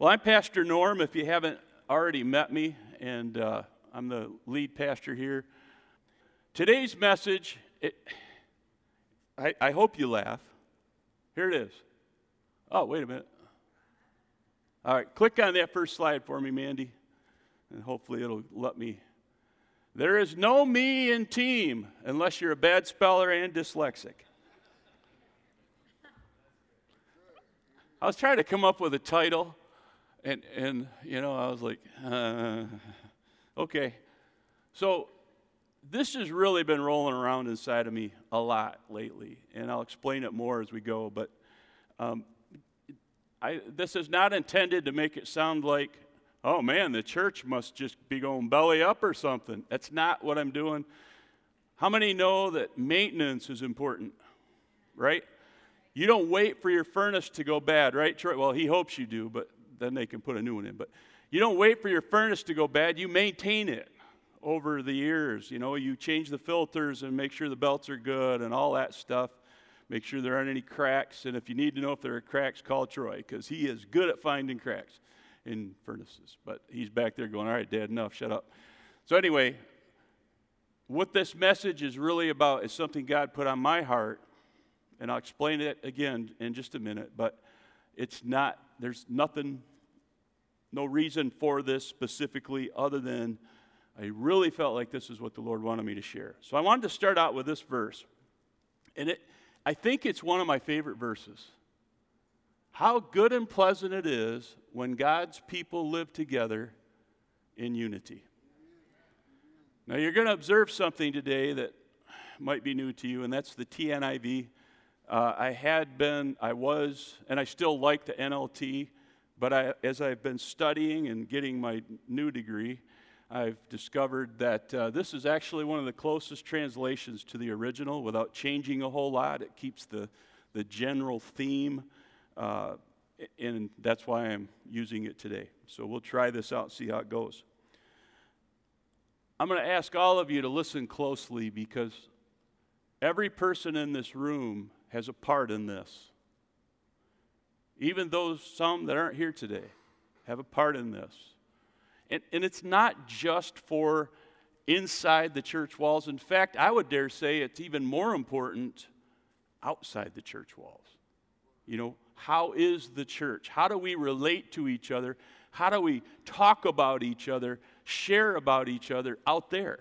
Well, I'm Pastor Norm, if you haven't already met me, and uh, I'm the lead pastor here. Today's message, it, I, I hope you laugh. Here it is. Oh, wait a minute. All right, click on that first slide for me, Mandy, and hopefully it'll let me. There is no me in team unless you're a bad speller and dyslexic. I was trying to come up with a title and, and you know, I was like, uh, okay. So this has really been rolling around inside of me a lot lately, and I'll explain it more as we go. But um, I, this is not intended to make it sound like, oh man, the church must just be going belly up or something. That's not what I'm doing. How many know that maintenance is important, right? You don't wait for your furnace to go bad, right? Well, he hopes you do, but then they can put a new one in. But you don't wait for your furnace to go bad, you maintain it over the years. You know, you change the filters and make sure the belts are good and all that stuff. Make sure there aren't any cracks. And if you need to know if there are cracks, call Troy because he is good at finding cracks in furnaces. But he's back there going, All right, Dad, enough, shut up. So, anyway, what this message is really about is something God put on my heart. And I'll explain it again in just a minute. But it's not, there's nothing no reason for this specifically other than I really felt like this is what the Lord wanted me to share. So I wanted to start out with this verse. And it, I think it's one of my favorite verses. How good and pleasant it is when God's people live together in unity. Now, you're going to observe something today that might be new to you, and that's the TNIV. Uh, I had been, I was, and I still like the NLT. But I, as I've been studying and getting my new degree, I've discovered that uh, this is actually one of the closest translations to the original without changing a whole lot. It keeps the, the general theme, uh, and that's why I'm using it today. So we'll try this out, see how it goes. I'm going to ask all of you to listen closely because every person in this room has a part in this even those some that aren't here today have a part in this. And, and it's not just for inside the church walls. In fact, I would dare say it's even more important outside the church walls. You know, how is the church? How do we relate to each other? How do we talk about each other, share about each other out there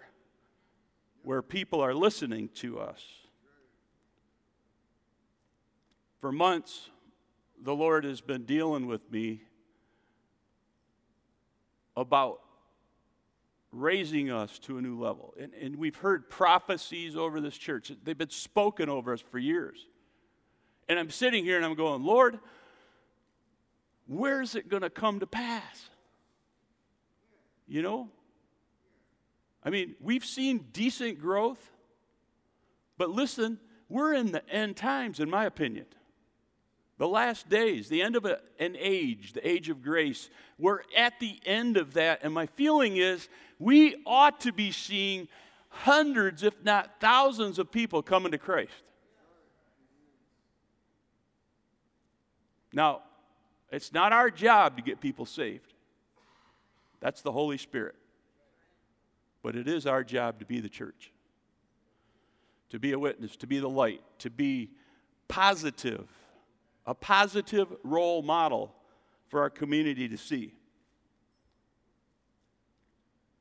where people are listening to us? For months, the Lord has been dealing with me about raising us to a new level. And, and we've heard prophecies over this church, they've been spoken over us for years. And I'm sitting here and I'm going, Lord, where's it going to come to pass? You know? I mean, we've seen decent growth, but listen, we're in the end times, in my opinion. The last days, the end of a, an age, the age of grace. We're at the end of that, and my feeling is we ought to be seeing hundreds, if not thousands, of people coming to Christ. Now, it's not our job to get people saved, that's the Holy Spirit. But it is our job to be the church, to be a witness, to be the light, to be positive a positive role model for our community to see.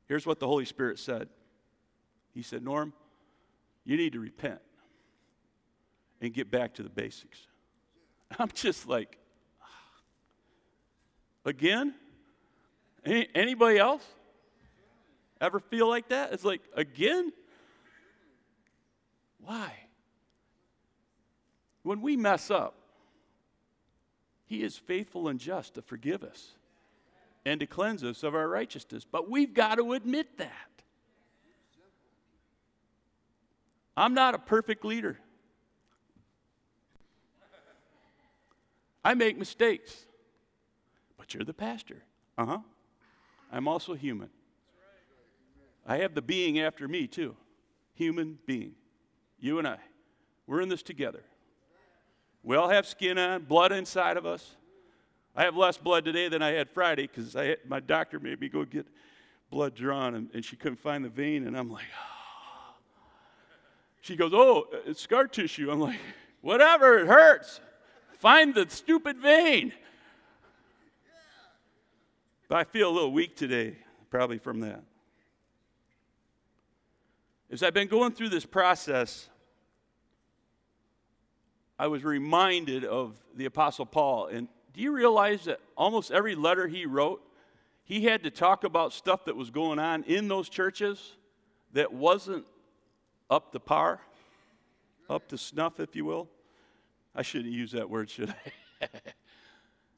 Here's what the Holy Spirit said He said, Norm, you need to repent and get back to the basics. I'm just like, again? Any, anybody else ever feel like that? It's like, again? Why? When we mess up, he is faithful and just to forgive us and to cleanse us of our righteousness. But we've got to admit that. I'm not a perfect leader. I make mistakes. But you're the pastor. Uh huh. I'm also human. I have the being after me, too. Human being. You and I. We're in this together. We all have skin on, blood inside of us. I have less blood today than I had Friday because my doctor made me go get blood drawn, and, and she couldn't find the vein, and I'm like, oh. She goes, oh, uh, it's scar tissue. I'm like, whatever, it hurts. Find the stupid vein. But I feel a little weak today, probably from that. As I've been going through this process, I was reminded of the Apostle Paul. And do you realize that almost every letter he wrote, he had to talk about stuff that was going on in those churches that wasn't up to par, up to snuff, if you will? I shouldn't use that word, should I?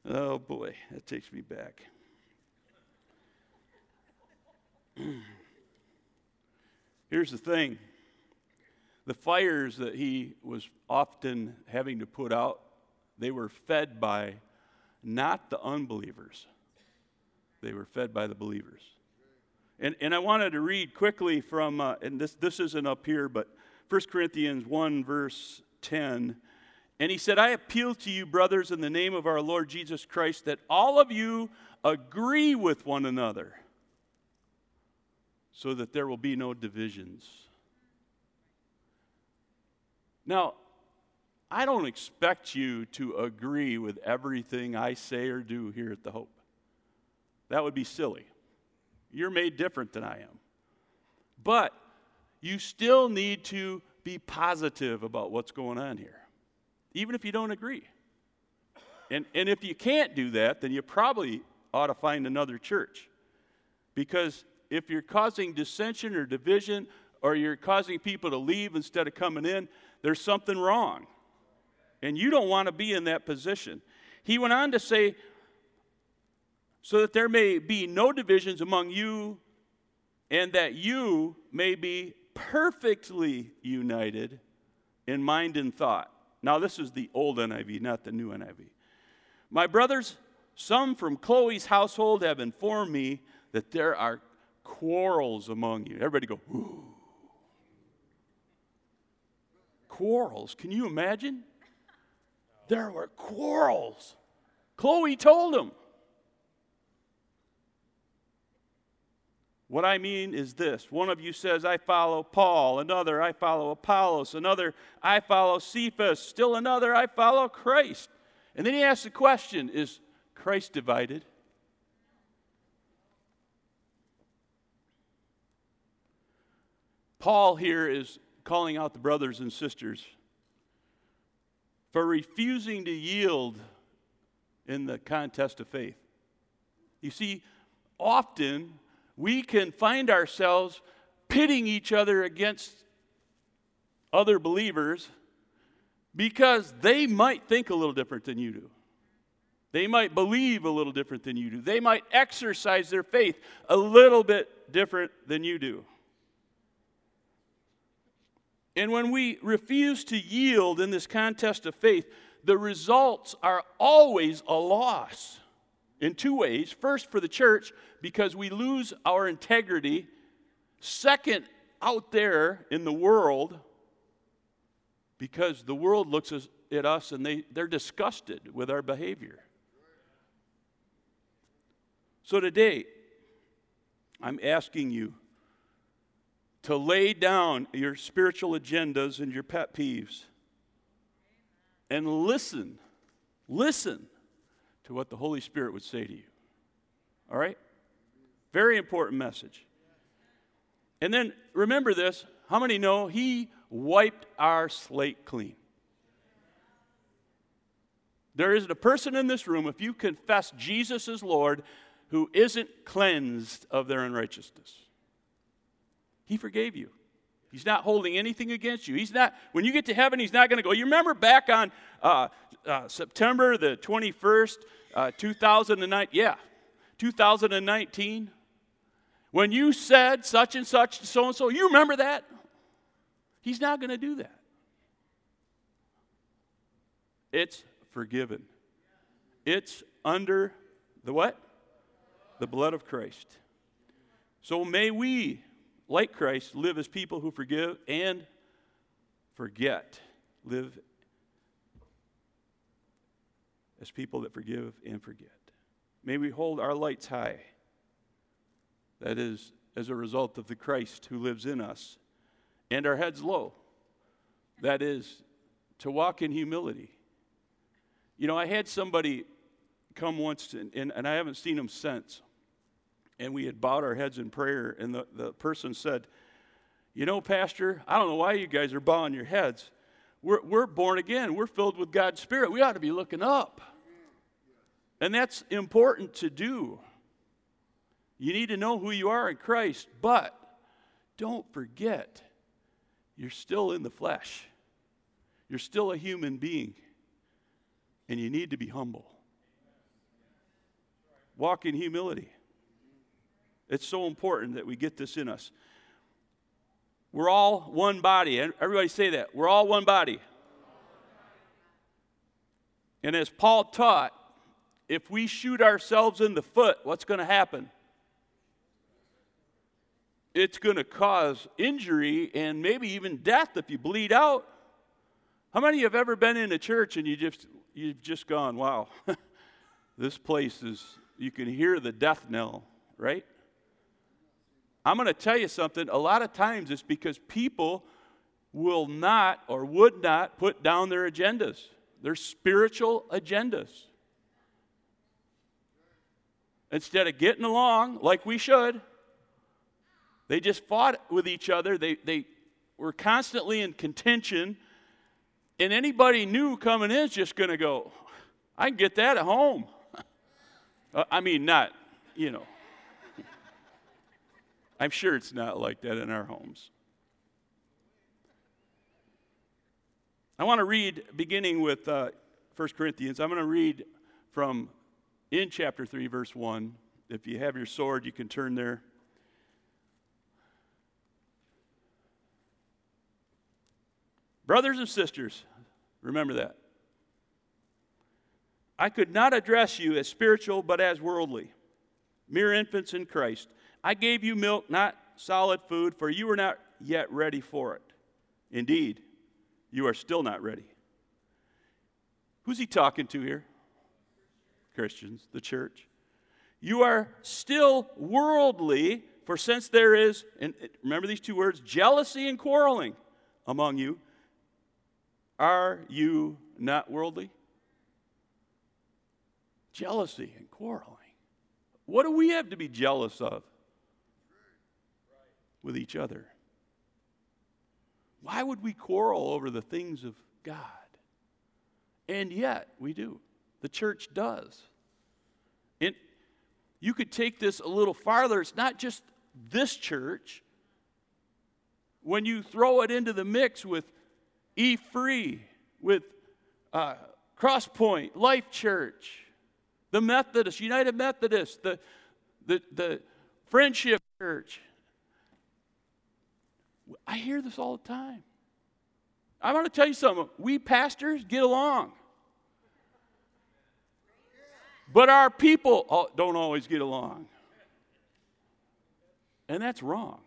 oh boy, that takes me back. Here's the thing the fires that he was often having to put out, they were fed by not the unbelievers, they were fed by the believers. And, and I wanted to read quickly from, uh, and this, this isn't up here, but 1 Corinthians 1, verse 10. And he said, I appeal to you, brothers, in the name of our Lord Jesus Christ, that all of you agree with one another so that there will be no divisions. Now, I don't expect you to agree with everything I say or do here at the Hope. That would be silly. You're made different than I am. But you still need to be positive about what's going on here, even if you don't agree. And, and if you can't do that, then you probably ought to find another church. Because if you're causing dissension or division, or you're causing people to leave instead of coming in, there's something wrong. And you don't want to be in that position. He went on to say, so that there may be no divisions among you, and that you may be perfectly united in mind and thought. Now, this is the old NIV, not the new NIV. My brothers, some from Chloe's household have informed me that there are quarrels among you. Everybody go, ooh quarrels. Can you imagine? There were quarrels. Chloe told him. What I mean is this one of you says, I follow Paul, another, I follow Apollos, another, I follow Cephas, still another, I follow Christ. And then he asks the question Is Christ divided? Paul here is calling out the brothers and sisters for refusing to yield in the contest of faith. You see, often we can find ourselves pitting each other against other believers because they might think a little different than you do. They might believe a little different than you do. They might exercise their faith a little bit different than you do. And when we refuse to yield in this contest of faith, the results are always a loss in two ways. First, for the church, because we lose our integrity. Second, out there in the world, because the world looks at us and they, they're disgusted with our behavior. So today, I'm asking you to lay down your spiritual agendas and your pet peeves and listen, listen to what the Holy Spirit would say to you. All right? Very important message. And then remember this how many know He wiped our slate clean? There isn't a person in this room, if you confess Jesus as Lord, who isn't cleansed of their unrighteousness. He forgave you. He's not holding anything against you. He's not, when you get to heaven, he's not going to go. You remember back on uh, uh, September the 21st, uh, 2009? Yeah, 2019. When you said such and such, to so and so, you remember that? He's not going to do that. It's forgiven. It's under the what? The blood of Christ. So may we like Christ, live as people who forgive and forget. Live as people that forgive and forget. May we hold our lights high. That is, as a result of the Christ who lives in us, and our heads low. That is, to walk in humility. You know, I had somebody come once, and, and, and I haven't seen him since. And we had bowed our heads in prayer, and the, the person said, You know, Pastor, I don't know why you guys are bowing your heads. We're, we're born again, we're filled with God's Spirit. We ought to be looking up. And that's important to do. You need to know who you are in Christ, but don't forget you're still in the flesh. You're still a human being, and you need to be humble. Walk in humility. It's so important that we get this in us. We're all one body. Everybody say that. We're all one body. And as Paul taught, if we shoot ourselves in the foot, what's going to happen? It's going to cause injury and maybe even death if you bleed out. How many of you have ever been in a church and you just you've just gone, wow, this place is you can hear the death knell, right? I'm going to tell you something. A lot of times it's because people will not or would not put down their agendas, their spiritual agendas. Instead of getting along like we should, they just fought with each other. They, they were constantly in contention. And anybody new coming in is just going to go, I can get that at home. Uh, I mean, not, you know. I'm sure it's not like that in our homes. I want to read, beginning with uh, 1 Corinthians, I'm going to read from in chapter 3, verse 1. If you have your sword, you can turn there. Brothers and sisters, remember that. I could not address you as spiritual, but as worldly, mere infants in Christ. I gave you milk, not solid food, for you were not yet ready for it. Indeed, you are still not ready. Who's he talking to here? Christians, the church. You are still worldly, for since there is, and remember these two words, jealousy and quarreling among you, are you not worldly? Jealousy and quarreling. What do we have to be jealous of? With each other. Why would we quarrel over the things of God? And yet, we do. The church does. And you could take this a little farther. It's not just this church. When you throw it into the mix with E Free, with uh, Crosspoint, Life Church, the Methodist, United Methodist, the, the, the Friendship Church, I hear this all the time. I want to tell you something. We pastors get along. But our people don't always get along. And that's wrong.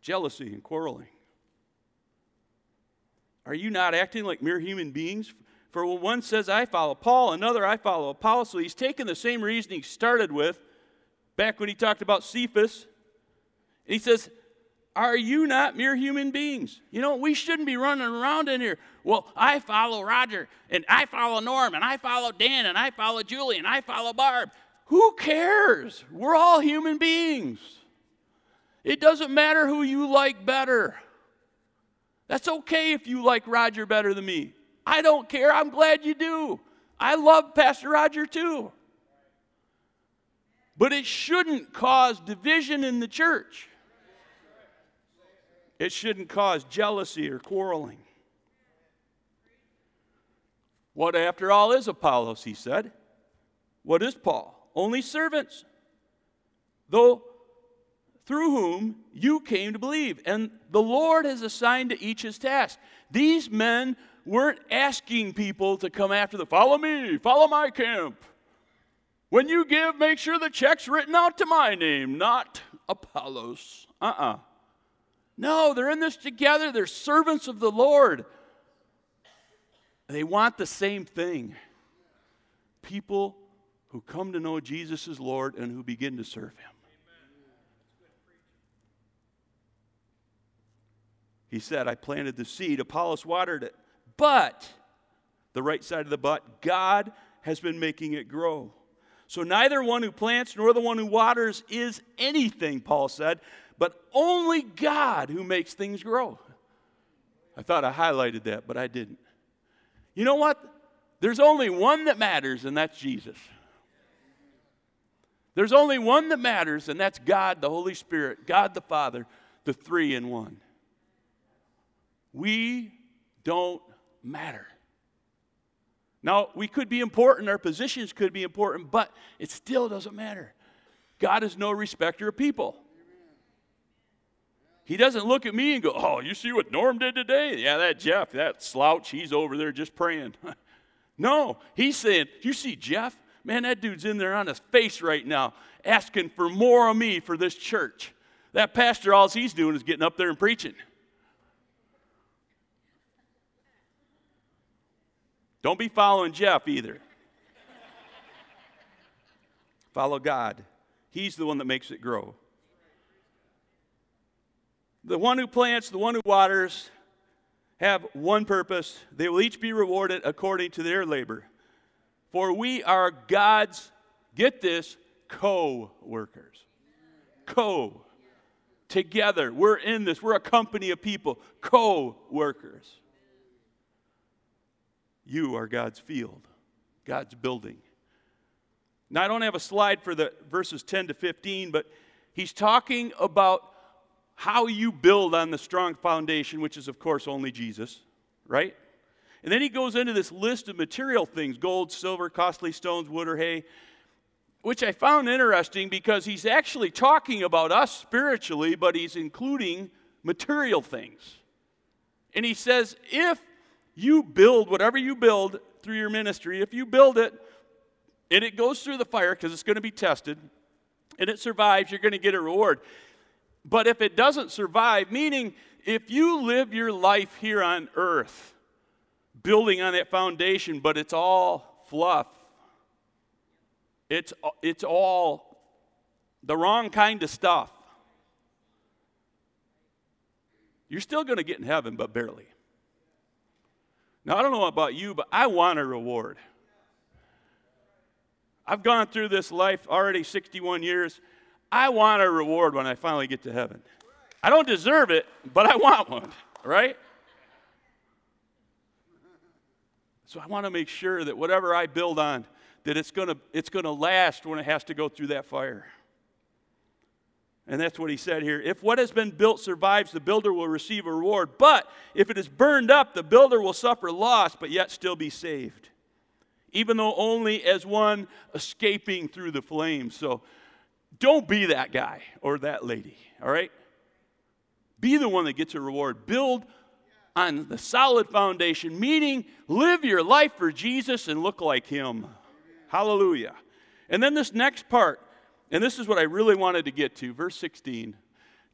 Jealousy and quarreling. Are you not acting like mere human beings? For one says, I follow Paul, another, I follow Apollos. So he's taken the same reasoning he started with back when he talked about Cephas. he says, Are you not mere human beings? You know, we shouldn't be running around in here. Well, I follow Roger, and I follow Norm, and I follow Dan, and I follow Julie, and I follow Barb. Who cares? We're all human beings. It doesn't matter who you like better. That's okay if you like Roger better than me. I don't care. I'm glad you do. I love Pastor Roger too. But it shouldn't cause division in the church. It shouldn't cause jealousy or quarreling. What, after all, is Apollos, he said? What is Paul? Only servants, though through whom you came to believe. And the Lord has assigned to each his task. These men weren't asking people to come after the follow me, follow my camp. When you give, make sure the check's written out to my name, not Apollos. Uh uh-uh. uh No, they're in this together. They're servants of the Lord. They want the same thing. people who come to know Jesus as Lord and who begin to serve Him. He said, I planted the seed, Apollos watered it, but the right side of the but, God has been making it grow. So neither one who plants nor the one who waters is anything, Paul said, but only God who makes things grow. I thought I highlighted that, but I didn't. You know what? There's only one that matters, and that's Jesus. There's only one that matters, and that's God, the Holy Spirit, God the Father, the three in one. We don't matter. Now, we could be important, our positions could be important, but it still doesn't matter. God is no respecter of people. He doesn't look at me and go, Oh, you see what Norm did today? Yeah, that Jeff, that slouch, he's over there just praying. no, he's saying, You see Jeff? Man, that dude's in there on his face right now, asking for more of me for this church. That pastor, all he's doing is getting up there and preaching. Don't be following Jeff either. Follow God. He's the one that makes it grow. The one who plants, the one who waters have one purpose. They will each be rewarded according to their labor. For we are God's, get this, co workers. Co. Together. We're in this. We're a company of people, co workers. You are God's field, God's building. Now, I don't have a slide for the verses 10 to 15, but he's talking about how you build on the strong foundation, which is, of course, only Jesus, right? And then he goes into this list of material things gold, silver, costly stones, wood, or hay, which I found interesting because he's actually talking about us spiritually, but he's including material things. And he says, if you build whatever you build through your ministry, if you build it and it goes through the fire because it's going to be tested and it survives, you're going to get a reward. But if it doesn't survive, meaning if you live your life here on earth building on that foundation, but it's all fluff, it's, it's all the wrong kind of stuff, you're still going to get in heaven, but barely. Now, I don't know about you, but I want a reward. I've gone through this life already 61 years. I want a reward when I finally get to heaven. I don't deserve it, but I want one, right? So I want to make sure that whatever I build on, that it's going to it's going to last when it has to go through that fire. And that's what he said here. If what has been built survives, the builder will receive a reward. But if it is burned up, the builder will suffer loss, but yet still be saved. Even though only as one escaping through the flames. So don't be that guy or that lady, all right? Be the one that gets a reward. Build on the solid foundation, meaning live your life for Jesus and look like Him. Hallelujah. And then this next part and this is what I really wanted to get to. Verse 16.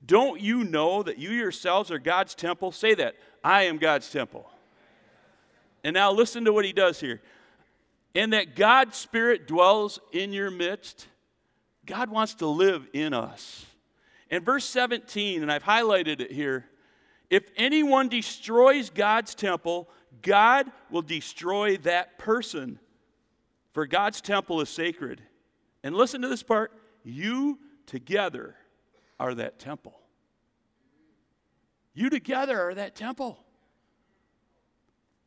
Don't you know that you yourselves are God's temple? Say that. I am God's temple. And now listen to what he does here. And that God's Spirit dwells in your midst. God wants to live in us. And verse 17, and I've highlighted it here if anyone destroys God's temple, God will destroy that person. For God's temple is sacred. And listen to this part you together are that temple. You together are that temple.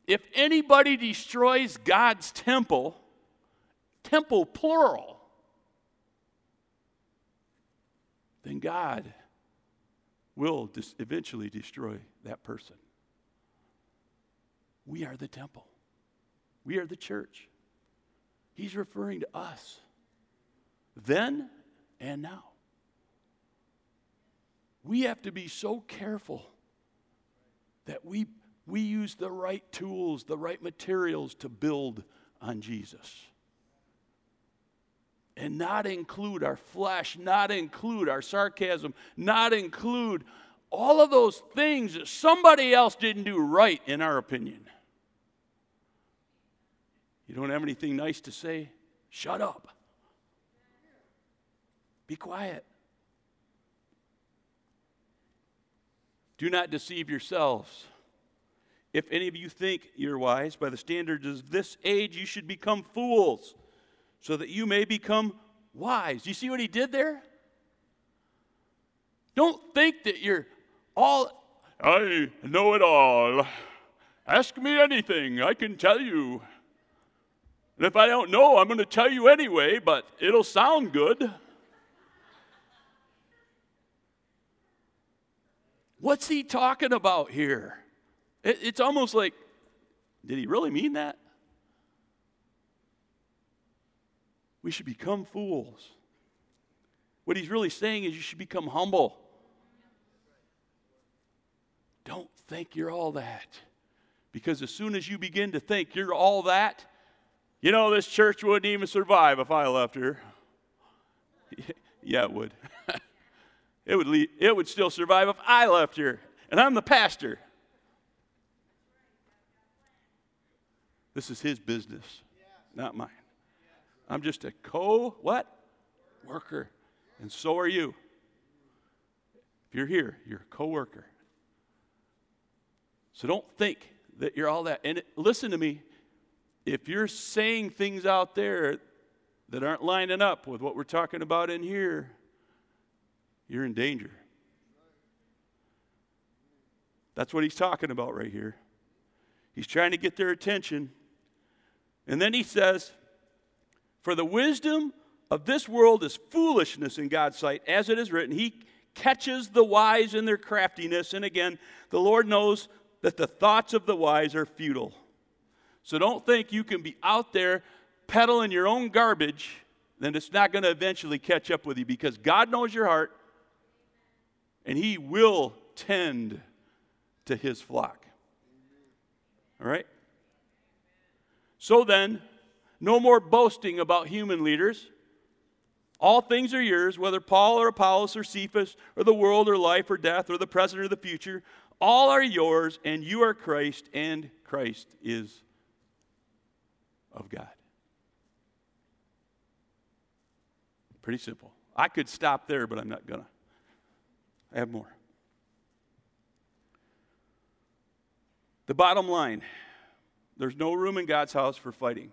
If anybody destroys God's temple, temple plural, then God will dis- eventually destroy that person. We are the temple, we are the church. He's referring to us. Then and now. We have to be so careful that we, we use the right tools, the right materials to build on Jesus. And not include our flesh, not include our sarcasm, not include all of those things that somebody else didn't do right, in our opinion. You don't have anything nice to say? Shut up. Be quiet. Do not deceive yourselves. If any of you think you're wise by the standards of this age, you should become fools so that you may become wise. You see what he did there? Don't think that you're all, I know it all. Ask me anything, I can tell you. And if I don't know, I'm going to tell you anyway, but it'll sound good. What's he talking about here? It, it's almost like, did he really mean that? We should become fools. What he's really saying is you should become humble. Don't think you're all that. Because as soon as you begin to think you're all that, you know, this church wouldn't even survive if I left here. yeah, it would. it, would leave, it would still survive if I left here, and I'm the pastor. This is his business, not mine. I'm just a co what? Worker. And so are you. If you're here, you're a co-worker. So don't think that you're all that. And listen to me. If you're saying things out there that aren't lining up with what we're talking about in here, you're in danger. That's what he's talking about right here. He's trying to get their attention. And then he says, For the wisdom of this world is foolishness in God's sight, as it is written. He catches the wise in their craftiness. And again, the Lord knows that the thoughts of the wise are futile. So don't think you can be out there peddling your own garbage, then it's not going to eventually catch up with you because God knows your heart and He will tend to His flock. All right? So then, no more boasting about human leaders. All things are yours, whether Paul or Apollos or Cephas or the world or life or death or the present or the future. All are yours, and you are Christ, and Christ is of God. Pretty simple. I could stop there, but I'm not going to. I have more. The bottom line there's no room in God's house for fighting.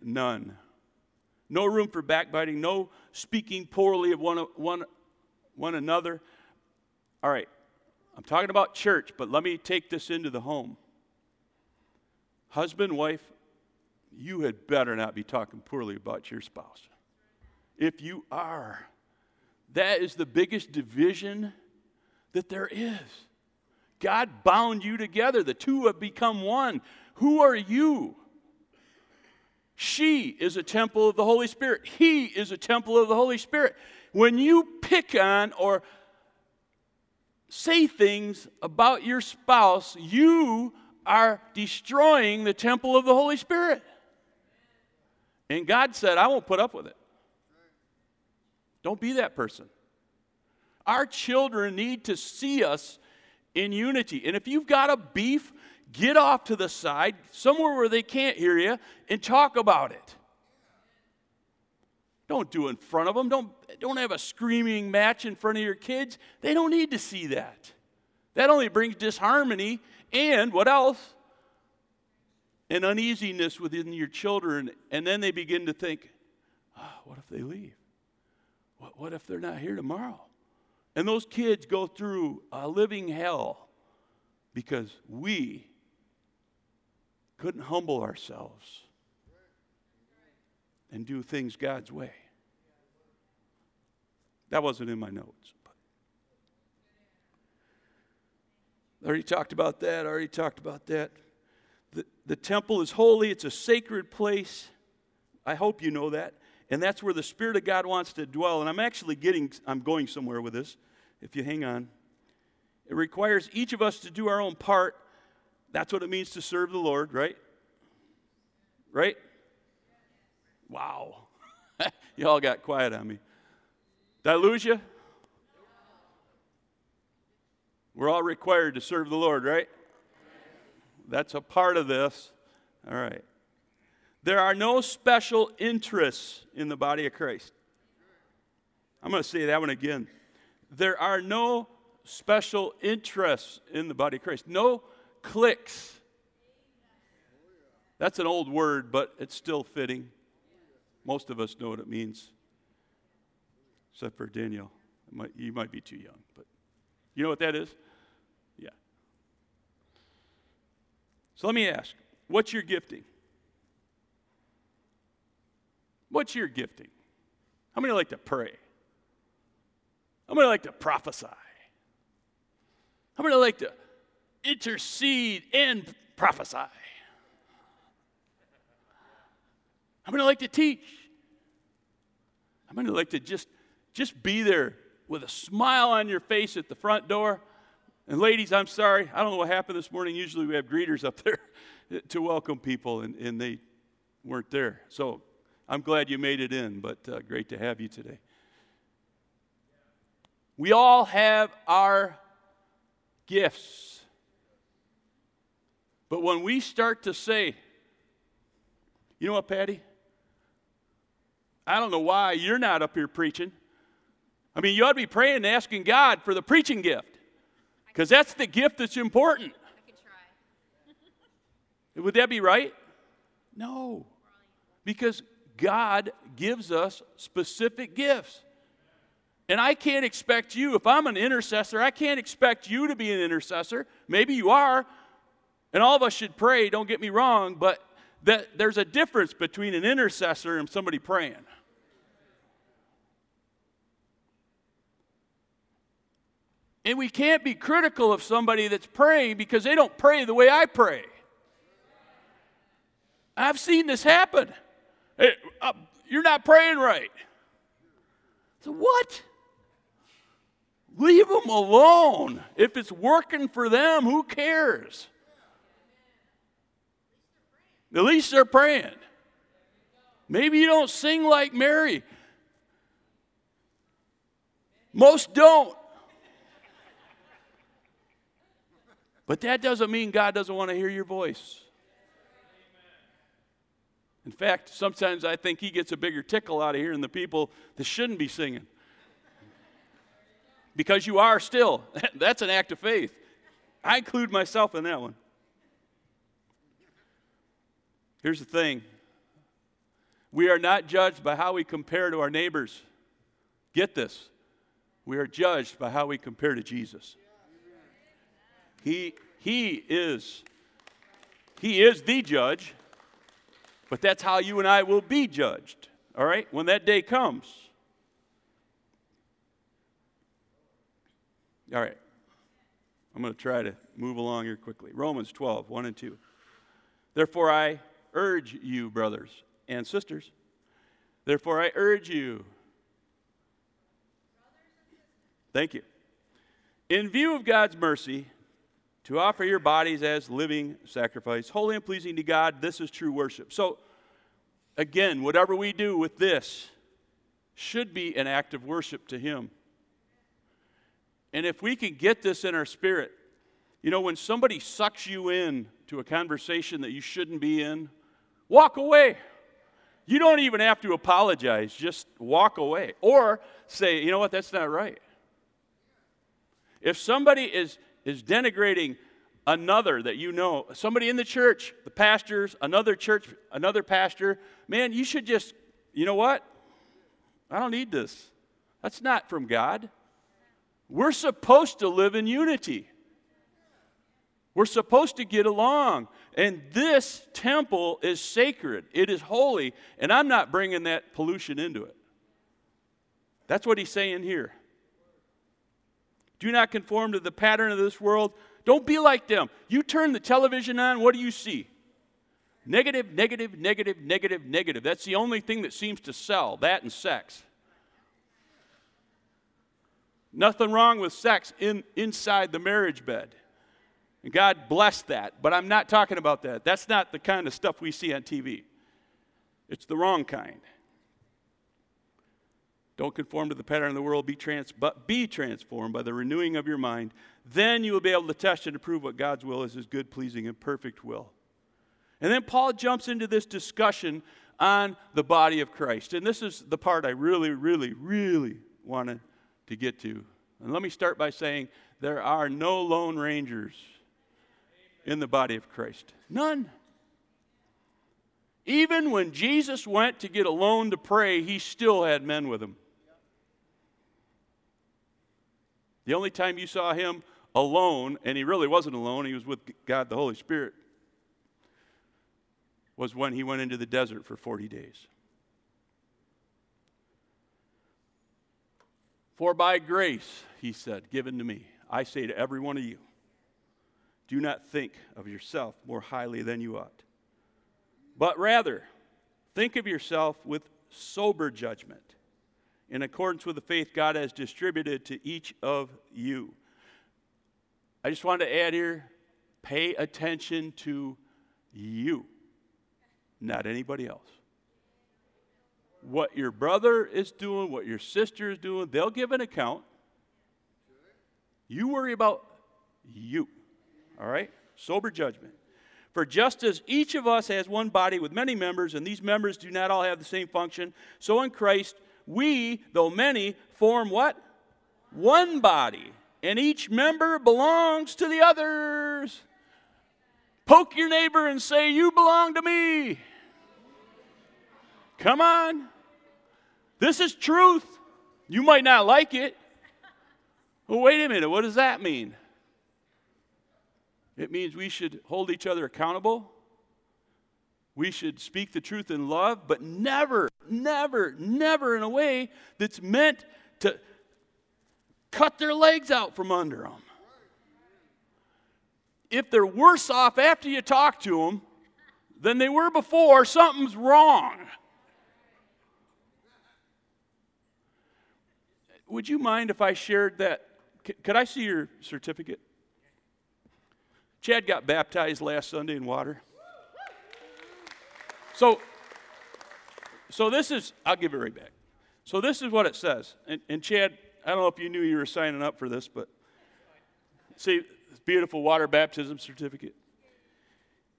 None. No room for backbiting, no speaking poorly of one, one, one another. All right, I'm talking about church, but let me take this into the home. Husband, wife, you had better not be talking poorly about your spouse. If you are, that is the biggest division that there is. God bound you together, the two have become one. Who are you? She is a temple of the Holy Spirit. He is a temple of the Holy Spirit. When you pick on or say things about your spouse, you are destroying the temple of the Holy Spirit. And God said, I won't put up with it. Don't be that person. Our children need to see us in unity. And if you've got a beef, get off to the side, somewhere where they can't hear you, and talk about it. Don't do it in front of them. Don't, don't have a screaming match in front of your kids. They don't need to see that. That only brings disharmony and what else? An uneasiness within your children. And then they begin to think, oh, what if they leave? What, what if they're not here tomorrow? And those kids go through a living hell because we couldn't humble ourselves and do things God's way. That wasn't in my notes. I already talked about that. I already talked about that. The, the temple is holy, it's a sacred place. I hope you know that. And that's where the Spirit of God wants to dwell. And I'm actually getting, I'm going somewhere with this, if you hang on. It requires each of us to do our own part. That's what it means to serve the Lord, right? Right? Wow. Y'all got quiet on me. Did I lose you? We're all required to serve the Lord, right? That's a part of this. All right. There are no special interests in the body of Christ. I'm going to say that one again. There are no special interests in the body of Christ, no cliques. That's an old word, but it's still fitting. Most of us know what it means, except for Daniel. You might be too young, but you know what that is? Yeah. So let me ask what's your gifting? What's your gifting? How many like to pray? How many like to prophesy? How many like to intercede and prophesy? How many like to teach? How many like to just, just be there with a smile on your face at the front door? And ladies, I'm sorry, I don't know what happened this morning. Usually we have greeters up there to welcome people, and, and they weren't there. So I'm glad you made it in, but uh, great to have you today. We all have our gifts. But when we start to say, you know what, Patty? I don't know why you're not up here preaching. I mean, you ought to be praying and asking God for the preaching gift because that's the gift that's important. I could try. Would that be right? No. Because God gives us specific gifts. And I can't expect you, if I'm an intercessor, I can't expect you to be an intercessor. Maybe you are. And all of us should pray, don't get me wrong, but that there's a difference between an intercessor and somebody praying. And we can't be critical of somebody that's praying because they don't pray the way I pray. I've seen this happen. Hey, uh, you're not praying right. So, what? Leave them alone. If it's working for them, who cares? At least they're praying. Maybe you don't sing like Mary. Most don't. But that doesn't mean God doesn't want to hear your voice. In fact, sometimes I think He gets a bigger tickle out of hearing the people that shouldn't be singing. Because you are still. That's an act of faith. I include myself in that one. Here's the thing we are not judged by how we compare to our neighbors. Get this. We are judged by how we compare to Jesus. He, he is he is the judge, but that's how you and I will be judged. All right? When that day comes. All right. I'm going to try to move along here quickly. Romans 12, 1 and 2. Therefore, I urge you, brothers and sisters, therefore, I urge you. Thank you. In view of God's mercy, to offer your bodies as living sacrifice, holy and pleasing to God. This is true worship. So, again, whatever we do with this should be an act of worship to Him. And if we can get this in our spirit, you know, when somebody sucks you in to a conversation that you shouldn't be in, walk away. You don't even have to apologize, just walk away. Or say, you know what, that's not right. If somebody is is denigrating another that you know, somebody in the church, the pastors, another church, another pastor, man, you should just, you know what? I don't need this. That's not from God. We're supposed to live in unity. We're supposed to get along. And this temple is sacred, it is holy, and I'm not bringing that pollution into it. That's what he's saying here. Do not conform to the pattern of this world. Don't be like them. You turn the television on, what do you see? Negative, negative, negative, negative, negative. That's the only thing that seems to sell, that and sex. Nothing wrong with sex in, inside the marriage bed. And God bless that. But I'm not talking about that. That's not the kind of stuff we see on TV. It's the wrong kind. Don't conform to the pattern of the world, be trans- but be transformed by the renewing of your mind. Then you will be able to test and approve what God's will is his good, pleasing, and perfect will. And then Paul jumps into this discussion on the body of Christ. And this is the part I really, really, really wanted to get to. And let me start by saying there are no lone rangers in the body of Christ. None. Even when Jesus went to get alone to pray, he still had men with him. The only time you saw him alone, and he really wasn't alone, he was with God the Holy Spirit, was when he went into the desert for 40 days. For by grace, he said, given to me, I say to every one of you, do not think of yourself more highly than you ought, but rather think of yourself with sober judgment in accordance with the faith God has distributed to each of you. I just wanted to add here pay attention to you, not anybody else. What your brother is doing, what your sister is doing, they'll give an account. You worry about you. All right? Sober judgment. For just as each of us has one body with many members, and these members do not all have the same function, so in Christ, we, though many, form what? One body. And each member belongs to the others. Poke your neighbor and say, You belong to me. Come on. This is truth. You might not like it. Well, wait a minute. What does that mean? It means we should hold each other accountable. We should speak the truth in love, but never, never, never in a way that's meant to cut their legs out from under them. If they're worse off after you talk to them than they were before, something's wrong. Would you mind if I shared that? could I see your certificate? Chad got baptized last Sunday in water. So, so this is, I'll give it right back. So this is what it says. And, and Chad, I don't know if you knew you were signing up for this, but see, beautiful water baptism certificate.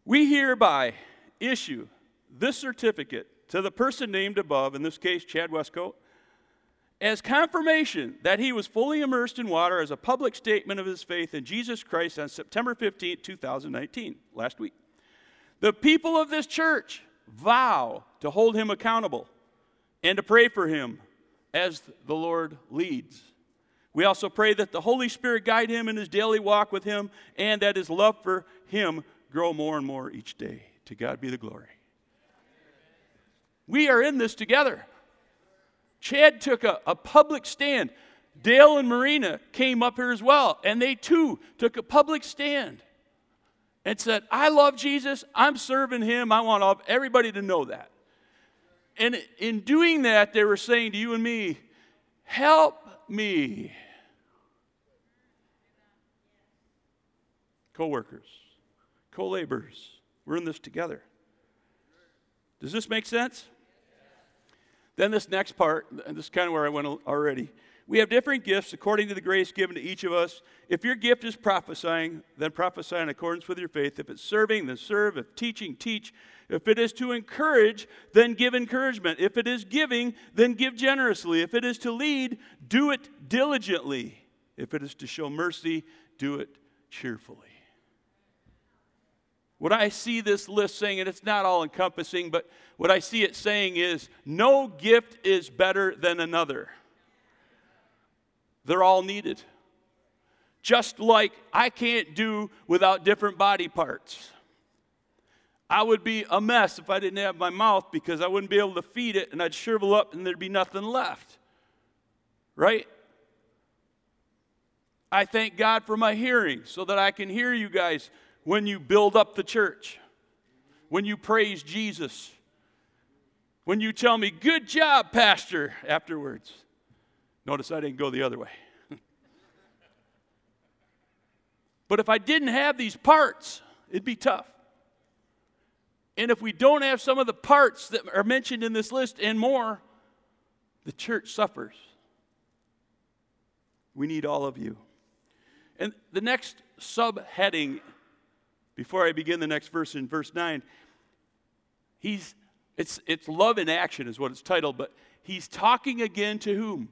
We hereby issue this certificate to the person named above, in this case, Chad Westcoat, as confirmation that he was fully immersed in water as a public statement of his faith in Jesus Christ on September 15, 2019, last week. The people of this church vow to hold him accountable and to pray for him as the Lord leads. We also pray that the Holy Spirit guide him in his daily walk with him and that his love for him grow more and more each day. To God be the glory. We are in this together. Chad took a, a public stand. Dale and Marina came up here as well, and they too took a public stand and said, I love Jesus. I'm serving him. I want everybody to know that. And in doing that, they were saying to you and me, Help me. Co workers, co laborers, we're in this together. Does this make sense? Then, this next part, and this is kind of where I went already. We have different gifts according to the grace given to each of us. If your gift is prophesying, then prophesy in accordance with your faith. If it's serving, then serve. If teaching, teach. If it is to encourage, then give encouragement. If it is giving, then give generously. If it is to lead, do it diligently. If it is to show mercy, do it cheerfully. What I see this list saying, and it's not all encompassing, but what I see it saying is no gift is better than another. They're all needed. Just like I can't do without different body parts. I would be a mess if I didn't have my mouth because I wouldn't be able to feed it and I'd shrivel up and there'd be nothing left. Right? I thank God for my hearing so that I can hear you guys when you build up the church, when you praise Jesus, when you tell me, Good job, Pastor, afterwards. Notice I didn't go the other way. but if I didn't have these parts, it'd be tough. And if we don't have some of the parts that are mentioned in this list and more, the church suffers. We need all of you. And the next subheading before I begin the next verse in verse 9, He's, it's, it's love in action, is what it's titled, but he's talking again to whom?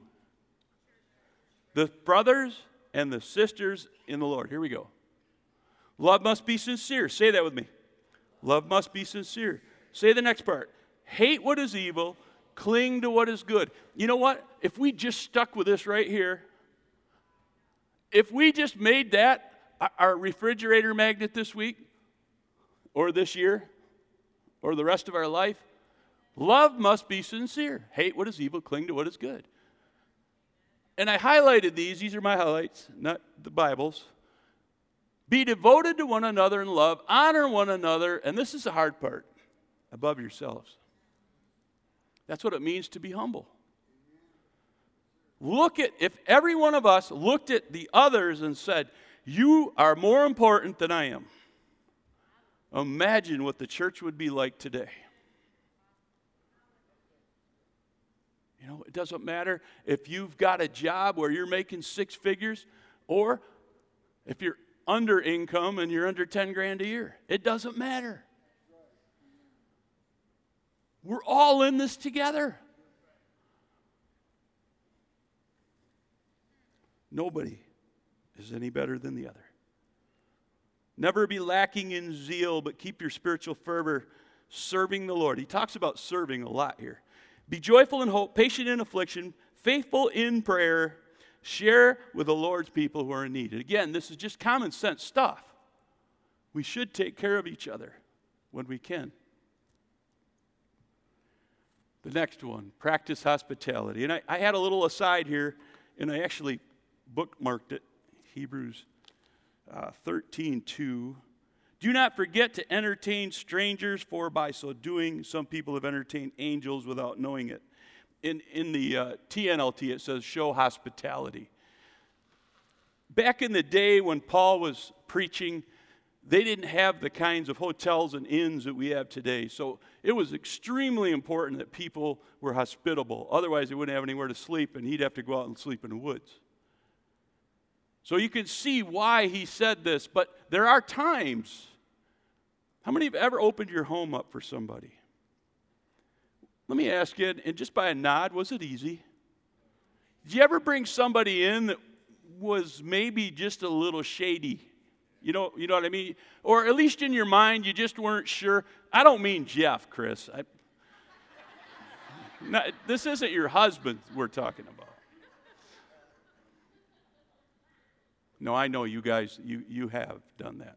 The brothers and the sisters in the Lord. Here we go. Love must be sincere. Say that with me. Love must be sincere. Say the next part. Hate what is evil, cling to what is good. You know what? If we just stuck with this right here, if we just made that our refrigerator magnet this week, or this year, or the rest of our life, love must be sincere. Hate what is evil, cling to what is good. And I highlighted these, these are my highlights, not the Bible's. Be devoted to one another in love, honor one another, and this is the hard part above yourselves. That's what it means to be humble. Look at, if every one of us looked at the others and said, You are more important than I am, imagine what the church would be like today. You know, it doesn't matter if you've got a job where you're making six figures or if you're under income and you're under 10 grand a year. It doesn't matter. We're all in this together. Nobody is any better than the other. Never be lacking in zeal, but keep your spiritual fervor serving the Lord. He talks about serving a lot here. Be joyful in hope, patient in affliction, faithful in prayer. Share with the Lord's people who are in need. And again, this is just common sense stuff. We should take care of each other when we can. The next one, practice hospitality. And I, I had a little aside here, and I actually bookmarked it. Hebrews uh, 13 2. Do not forget to entertain strangers, for by so doing, some people have entertained angels without knowing it. In, in the uh, TNLT, it says, show hospitality. Back in the day when Paul was preaching, they didn't have the kinds of hotels and inns that we have today. So it was extremely important that people were hospitable. Otherwise, they wouldn't have anywhere to sleep, and he'd have to go out and sleep in the woods. So you can see why he said this, but there are times. How many have ever opened your home up for somebody? Let me ask you, and just by a nod, was it easy? Did you ever bring somebody in that was maybe just a little shady? You know, you know what I mean? Or at least in your mind, you just weren't sure. I don't mean Jeff, Chris. I, not, this isn't your husband we're talking about. No, I know you guys, you, you have done that.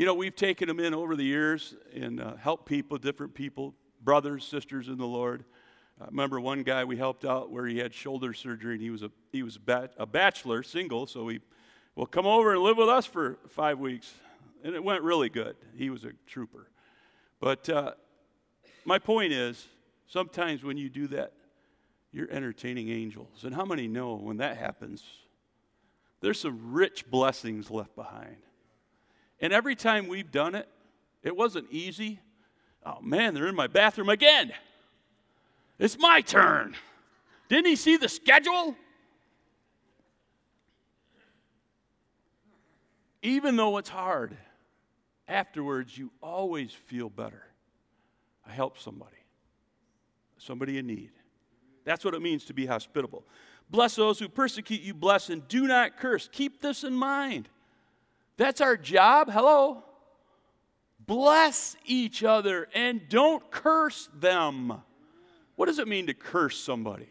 You know, we've taken them in over the years and uh, helped people, different people, brothers, sisters in the Lord. I remember one guy we helped out where he had shoulder surgery and he was a, he was a bachelor, single, so he, well, come over and live with us for five weeks. And it went really good. He was a trooper. But uh, my point is, sometimes when you do that, you're entertaining angels. And how many know when that happens, there's some rich blessings left behind. And every time we've done it, it wasn't easy. Oh man, they're in my bathroom again. It's my turn. Didn't he see the schedule? Even though it's hard, afterwards you always feel better. I helped somebody, somebody in need. That's what it means to be hospitable. Bless those who persecute you, bless, and do not curse. Keep this in mind. That's our job. Hello. Bless each other and don't curse them. What does it mean to curse somebody?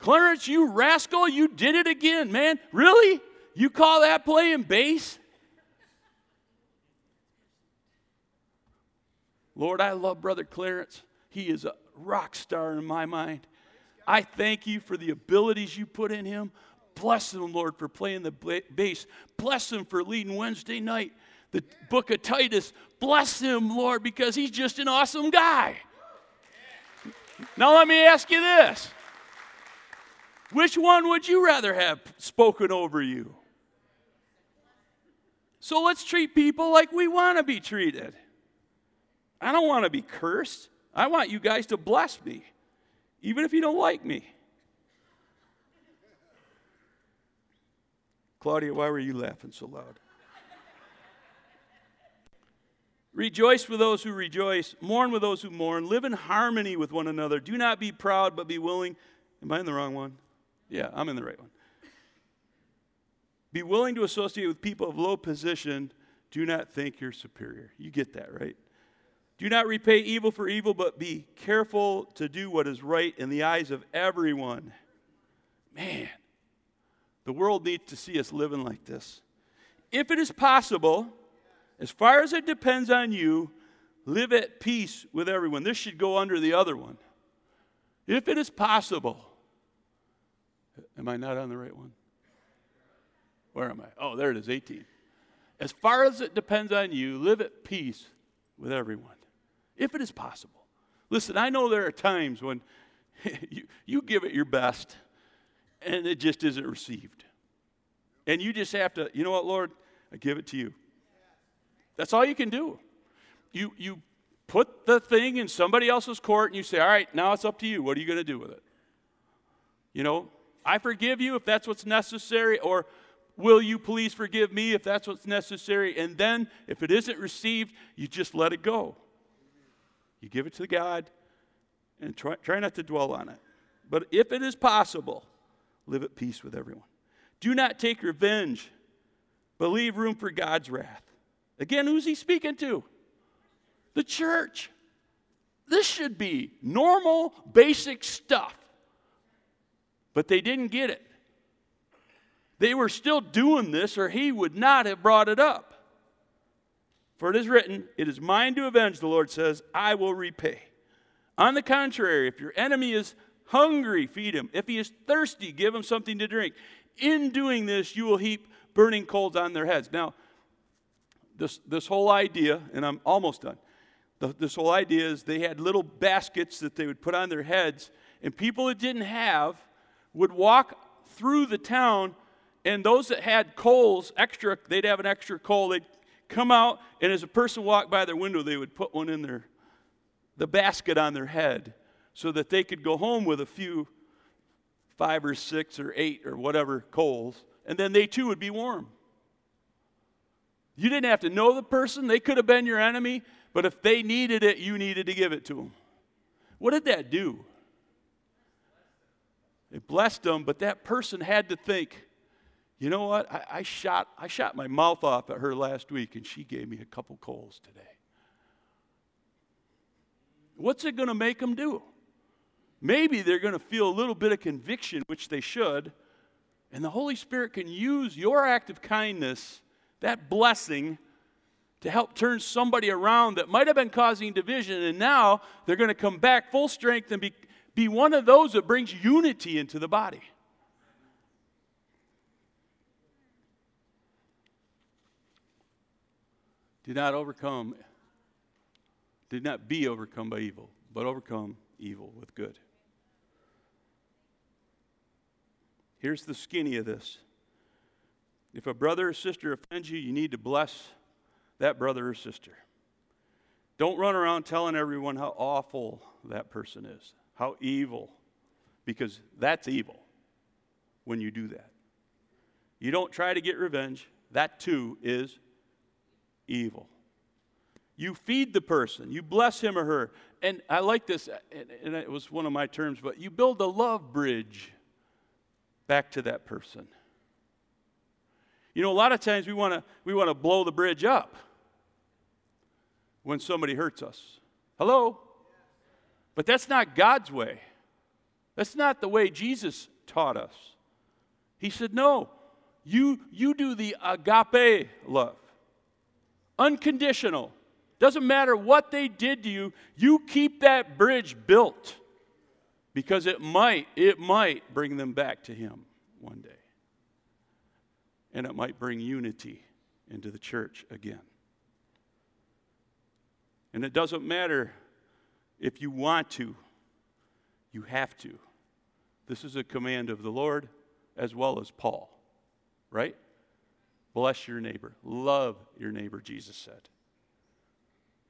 Clarence, you rascal, you did it again, man. Really? You call that playing bass? Lord, I love Brother Clarence. He is a rock star in my mind. I thank you for the abilities you put in him. Bless him, Lord, for playing the bass. Bless him for leading Wednesday night, the book of Titus. Bless him, Lord, because he's just an awesome guy. Now, let me ask you this which one would you rather have spoken over you? So let's treat people like we want to be treated. I don't want to be cursed. I want you guys to bless me even if you don't like me. Claudia, why were you laughing so loud? Rejoice with those who rejoice, mourn with those who mourn, live in harmony with one another. Do not be proud, but be willing. Am I in the wrong one? Yeah, I'm in the right one. Be willing to associate with people of low position. Do not think you're superior. You get that, right? Do not repay evil for evil, but be careful to do what is right in the eyes of everyone. Man, the world needs to see us living like this. If it is possible, as far as it depends on you, live at peace with everyone. This should go under the other one. If it is possible, am I not on the right one? Where am I? Oh, there it is, 18. As far as it depends on you, live at peace with everyone, if it is possible. Listen, I know there are times when you, you give it your best and it just isn't received. And you just have to, you know what, Lord, I give it to you. That's all you can do. You, you put the thing in somebody else's court and you say, all right, now it's up to you. What are you going to do with it? You know, I forgive you if that's what's necessary, or will you please forgive me if that's what's necessary? And then, if it isn't received, you just let it go. You give it to God and try, try not to dwell on it. But if it is possible, live at peace with everyone. Do not take revenge, but leave room for God's wrath. Again, who's he speaking to? The church. This should be normal, basic stuff. But they didn't get it. They were still doing this, or he would not have brought it up. For it is written, It is mine to avenge, the Lord says, I will repay. On the contrary, if your enemy is hungry, feed him. If he is thirsty, give him something to drink. In doing this, you will heap burning coals on their heads. Now, this, this whole idea, and I'm almost done. The, this whole idea is they had little baskets that they would put on their heads, and people that didn't have would walk through the town, and those that had coals, extra, they'd have an extra coal. They'd come out, and as a person walked by their window, they would put one in their the basket on their head so that they could go home with a few five or six or eight or whatever coals, and then they too would be warm. You didn't have to know the person, they could have been your enemy, but if they needed it, you needed to give it to them. What did that do? It blessed them, but that person had to think, you know what? I, I, shot, I shot my mouth off at her last week, and she gave me a couple coals today. What's it going to make them do? Maybe they're going to feel a little bit of conviction, which they should, and the Holy Spirit can use your act of kindness that blessing to help turn somebody around that might have been causing division, and now they're going to come back full strength and be, be one of those that brings unity into the body. Do not overcome, did not be overcome by evil, but overcome evil with good. Here's the skinny of this if a brother or sister offends you, you need to bless that brother or sister. Don't run around telling everyone how awful that person is, how evil, because that's evil when you do that. You don't try to get revenge, that too is evil. You feed the person, you bless him or her. And I like this, and it was one of my terms, but you build a love bridge back to that person. You know, a lot of times we want to we want to blow the bridge up when somebody hurts us. Hello? But that's not God's way. That's not the way Jesus taught us. He said, "No. You you do the agape love. Unconditional. Doesn't matter what they did to you, you keep that bridge built because it might it might bring them back to him one day and it might bring unity into the church again. And it doesn't matter if you want to, you have to. This is a command of the Lord as well as Paul, right? Bless your neighbor, love your neighbor, Jesus said.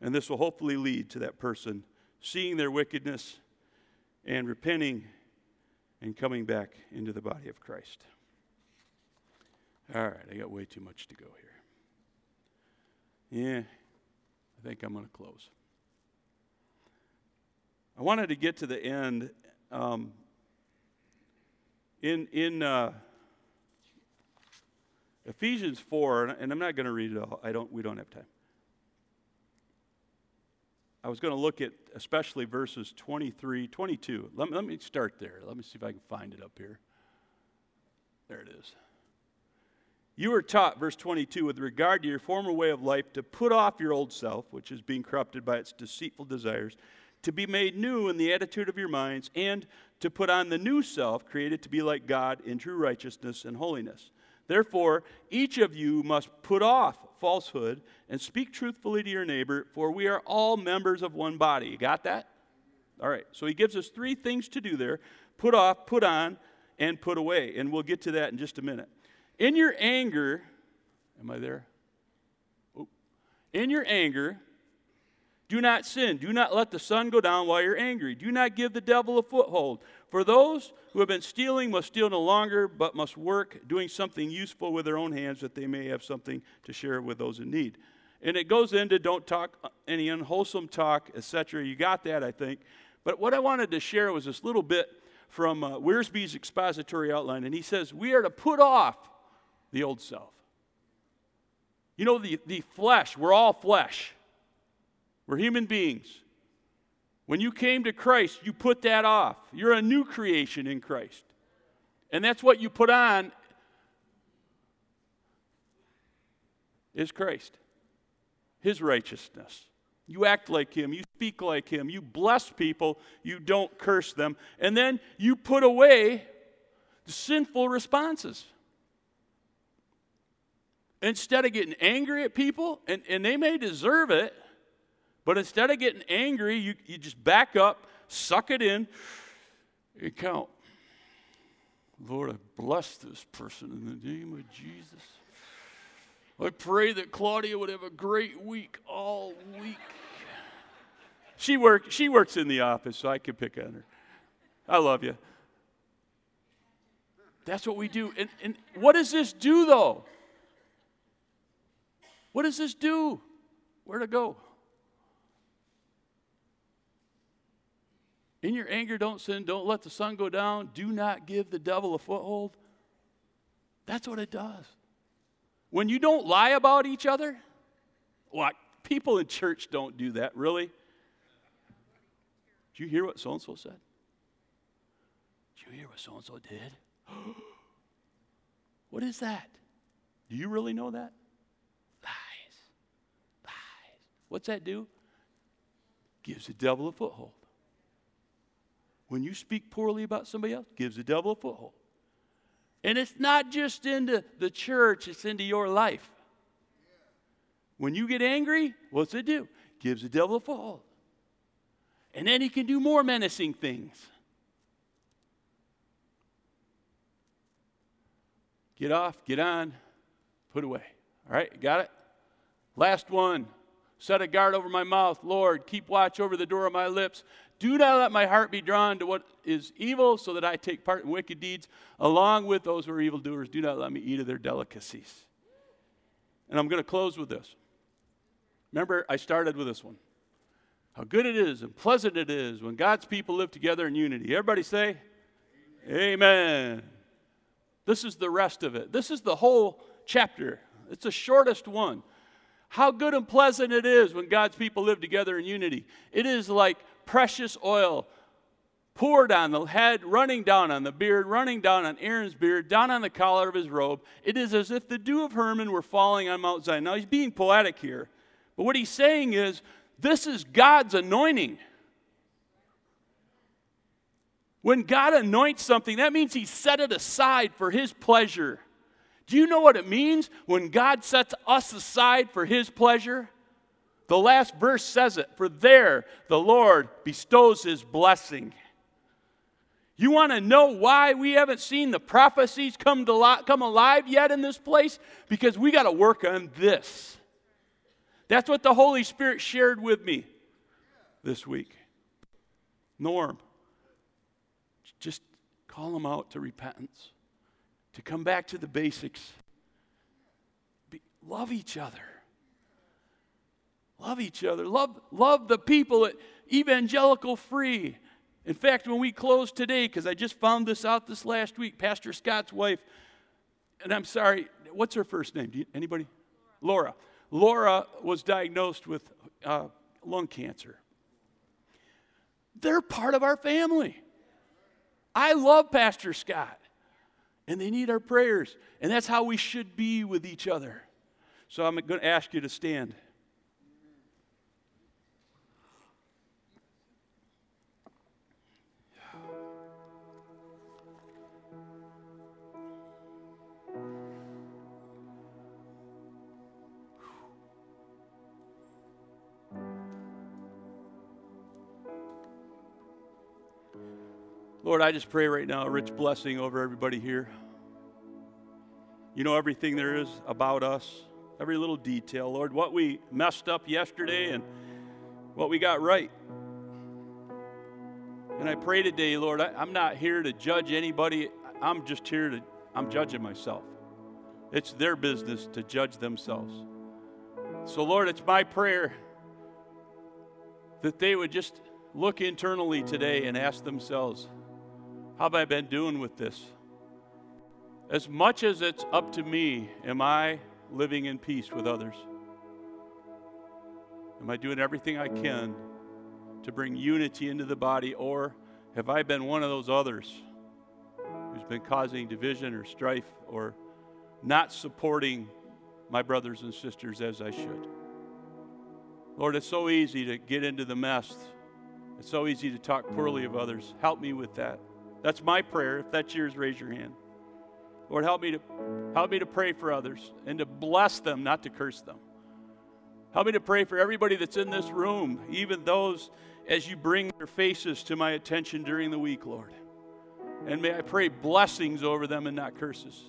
And this will hopefully lead to that person seeing their wickedness and repenting and coming back into the body of Christ. All right, I got way too much to go here. Yeah, I think I'm going to close. I wanted to get to the end. Um, in in uh, Ephesians 4, and I'm not going to read it all. I don't, we don't have time. I was going to look at especially verses 23, 22. Let me, let me start there. Let me see if I can find it up here. There it is. You were taught, verse 22, with regard to your former way of life, to put off your old self, which is being corrupted by its deceitful desires, to be made new in the attitude of your minds, and to put on the new self, created to be like God in true righteousness and holiness. Therefore, each of you must put off falsehood and speak truthfully to your neighbor, for we are all members of one body. You got that? All right, so he gives us three things to do there put off, put on, and put away. And we'll get to that in just a minute. In your anger, am I there? Oh. In your anger, do not sin. Do not let the sun go down while you're angry. Do not give the devil a foothold. For those who have been stealing must steal no longer, but must work, doing something useful with their own hands, that they may have something to share with those in need. And it goes into don't talk any unwholesome talk, etc. You got that, I think. But what I wanted to share was this little bit from uh, Wiersbe's expository outline, and he says we are to put off the old self. You know, the, the flesh, we're all flesh. We're human beings. When you came to Christ, you put that off. You're a new creation in Christ. And that's what you put on is Christ. His righteousness. You act like him, you speak like him, you bless people, you don't curse them, and then you put away the sinful responses. Instead of getting angry at people, and, and they may deserve it, but instead of getting angry, you, you just back up, suck it in, and count. Lord, I bless this person in the name of Jesus. I pray that Claudia would have a great week all week. She, work, she works in the office, so I can pick on her. I love you. That's what we do. And, and what does this do, though? What does this do? Where to go? In your anger, don't sin. Don't let the sun go down. Do not give the devil a foothold. That's what it does. When you don't lie about each other, what? People in church don't do that, really? Did you hear what so and so said? Did you hear what so and so did? what is that? Do you really know that? Lies. Lies. What's that do? Gives the devil a foothold. When you speak poorly about somebody else, gives the devil a foothold. And it's not just into the church, it's into your life. When you get angry, what's it do? Gives the devil a foothold. And then he can do more menacing things. Get off, get on, put away. All right, got it? Last one. Set a guard over my mouth. Lord, keep watch over the door of my lips. Do not let my heart be drawn to what is evil, so that I take part in wicked deeds, along with those who are evildoers. Do not let me eat of their delicacies. And I'm going to close with this. Remember, I started with this one. How good it is and pleasant it is when God's people live together in unity. Everybody say, Amen. Amen. This is the rest of it. This is the whole chapter. It's the shortest one. How good and pleasant it is when God's people live together in unity. It is like precious oil poured on the head, running down on the beard, running down on Aaron's beard, down on the collar of his robe. It is as if the dew of Hermon were falling on Mount Zion. Now, he's being poetic here, but what he's saying is this is God's anointing. When God anoints something, that means he set it aside for his pleasure. Do you know what it means when God sets us aside for his pleasure? The last verse says it For there the Lord bestows his blessing. You want to know why we haven't seen the prophecies come, to li- come alive yet in this place? Because we got to work on this. That's what the Holy Spirit shared with me this week. Norm, just call them out to repentance, to come back to the basics. Be, love each other. Love each other. Love, love the people at Evangelical Free. In fact, when we close today, because I just found this out this last week, Pastor Scott's wife, and I'm sorry, what's her first name? You, anybody? Laura. Laura was diagnosed with uh, lung cancer. They're part of our family. I love Pastor Scott, and they need our prayers, and that's how we should be with each other. So I'm going to ask you to stand. Lord, I just pray right now a rich blessing over everybody here. You know everything there is about us, every little detail. Lord, what we messed up yesterday and what we got right. And I pray today, Lord, I, am not here to judge anybody. I'm just here to, I'm judging myself. It's their business to judge themselves. So, Lord, it's my prayer that they would just look internally today and ask themselves, how have I been doing with this? As much as it's up to me, am I living in peace with others? Am I doing everything I can to bring unity into the body, or have I been one of those others who's been causing division or strife or not supporting my brothers and sisters as I should? Lord, it's so easy to get into the mess. It's so easy to talk poorly of others. Help me with that. That's my prayer. If that's yours, raise your hand. Lord, help me to help me to pray for others and to bless them, not to curse them. Help me to pray for everybody that's in this room, even those as you bring their faces to my attention during the week, Lord. And may I pray blessings over them and not curses.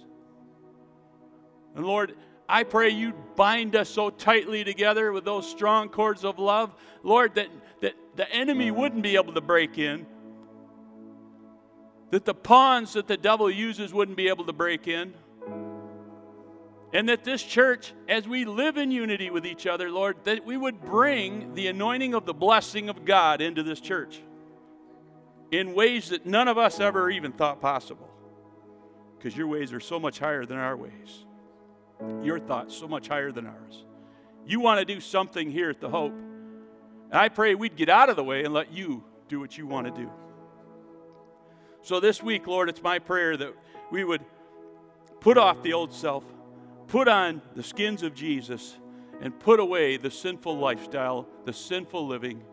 And Lord, I pray you bind us so tightly together with those strong cords of love, Lord, that, that the enemy wouldn't be able to break in, that the pawns that the devil uses wouldn't be able to break in. And that this church, as we live in unity with each other, Lord, that we would bring the anointing of the blessing of God into this church in ways that none of us ever even thought possible. Because your ways are so much higher than our ways, your thoughts so much higher than ours. You want to do something here at the Hope. And I pray we'd get out of the way and let you do what you want to do. So this week, Lord, it's my prayer that we would put off the old self, put on the skins of Jesus, and put away the sinful lifestyle, the sinful living.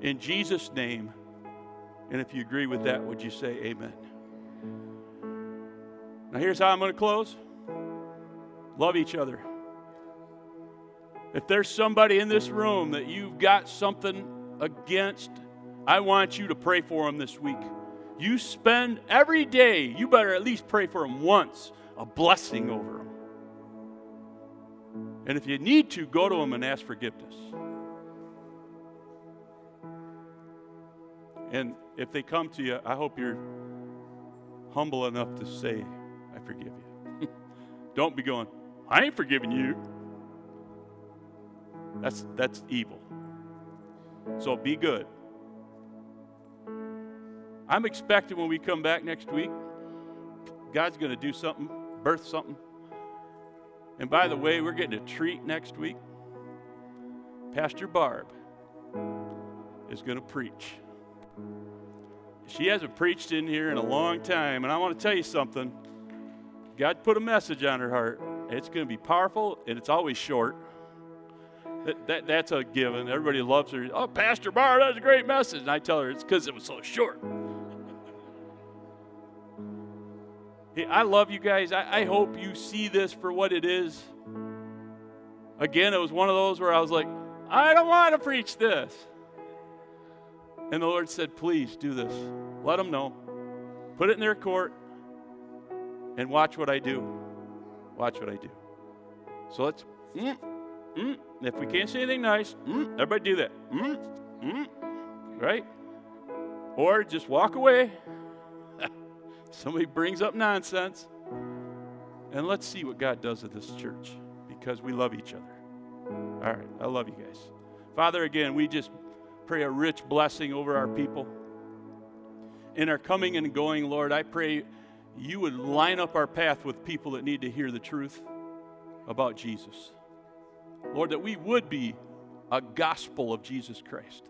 In Jesus' name. And if you agree with that, would you say amen? Now, here's how I'm going to close love each other. If there's somebody in this room that you've got something against, I want you to pray for them this week you spend every day, you better at least pray for them once, a blessing over them. And if you need to, go to them and ask forgiveness. And if they come to you, I hope you're humble enough to say, I forgive you. Don't be going, I ain't forgiving you. That's, that's evil. So be good. I'm expecting when we come back next week, God's going to do something, birth something. And by the way, we're getting a treat next week. Pastor Barb is going to preach. She hasn't preached in here in a long time, and I want to tell you something. God put a message on her heart. It's going to be powerful, and it's always short. That, that, that's a given. Everybody loves her. Oh, Pastor Barb, that's a great message. And I tell her it's because it was so short. I love you guys. I, I hope you see this for what it is. Again, it was one of those where I was like, I don't want to preach this. And the Lord said, Please do this. Let them know. Put it in their court and watch what I do. Watch what I do. So let's, mm, mm, if we can't say anything nice, mm, everybody do that. Mm, mm, right? Or just walk away somebody brings up nonsense, and let's see what God does with this church because we love each other. All right, I love you guys. Father, again, we just pray a rich blessing over our people. In our coming and going, Lord, I pray you would line up our path with people that need to hear the truth about Jesus. Lord, that we would be a gospel of Jesus Christ,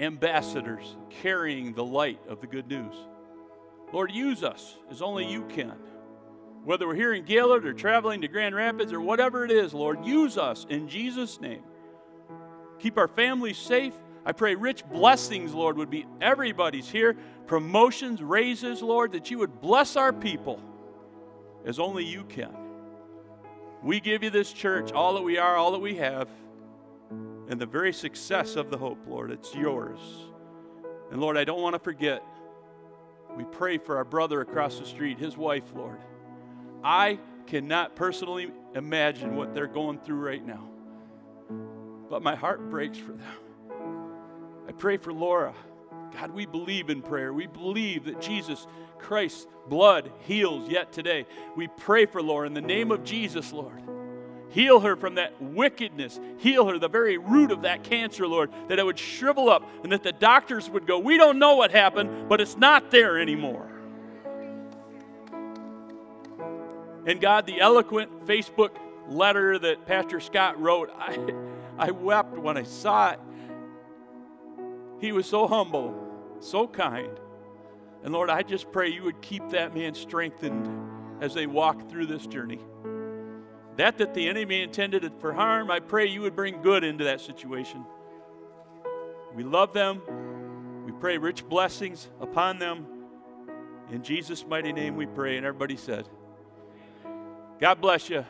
ambassadors carrying the light of the good news. Lord, use us as only you can. Whether we're here in Gaylord or traveling to Grand Rapids or whatever it is, Lord, use us in Jesus' name. Keep our families safe. I pray rich blessings, Lord, would be everybody's here. Promotions, raises, Lord, that you would bless our people as only you can. We give you this church, all that we are, all that we have, and the very success of the hope, Lord. It's yours. And Lord, I don't want to forget, we pray for our brother across the street, his wife, Lord. I cannot personally imagine what they're going through right now, but my heart breaks for them. I pray for Laura. God, we believe in prayer. We believe that Jesus Christ's blood heals yet today. We pray for Laura in the name of Jesus, Lord. Heal her from that wickedness. Heal her, the very root of that cancer, Lord, that it would shrivel up and that the doctors would go, We don't know what happened, but it's not there anymore. And God, the eloquent Facebook letter that Pastor Scott wrote, I, I wept when I saw it. He was so humble, so kind. And Lord, I just pray you would keep that man strengthened as they walk through this journey. That that the enemy intended for harm, I pray you would bring good into that situation. We love them. We pray rich blessings upon them. In Jesus' mighty name we pray. And everybody said, God bless you.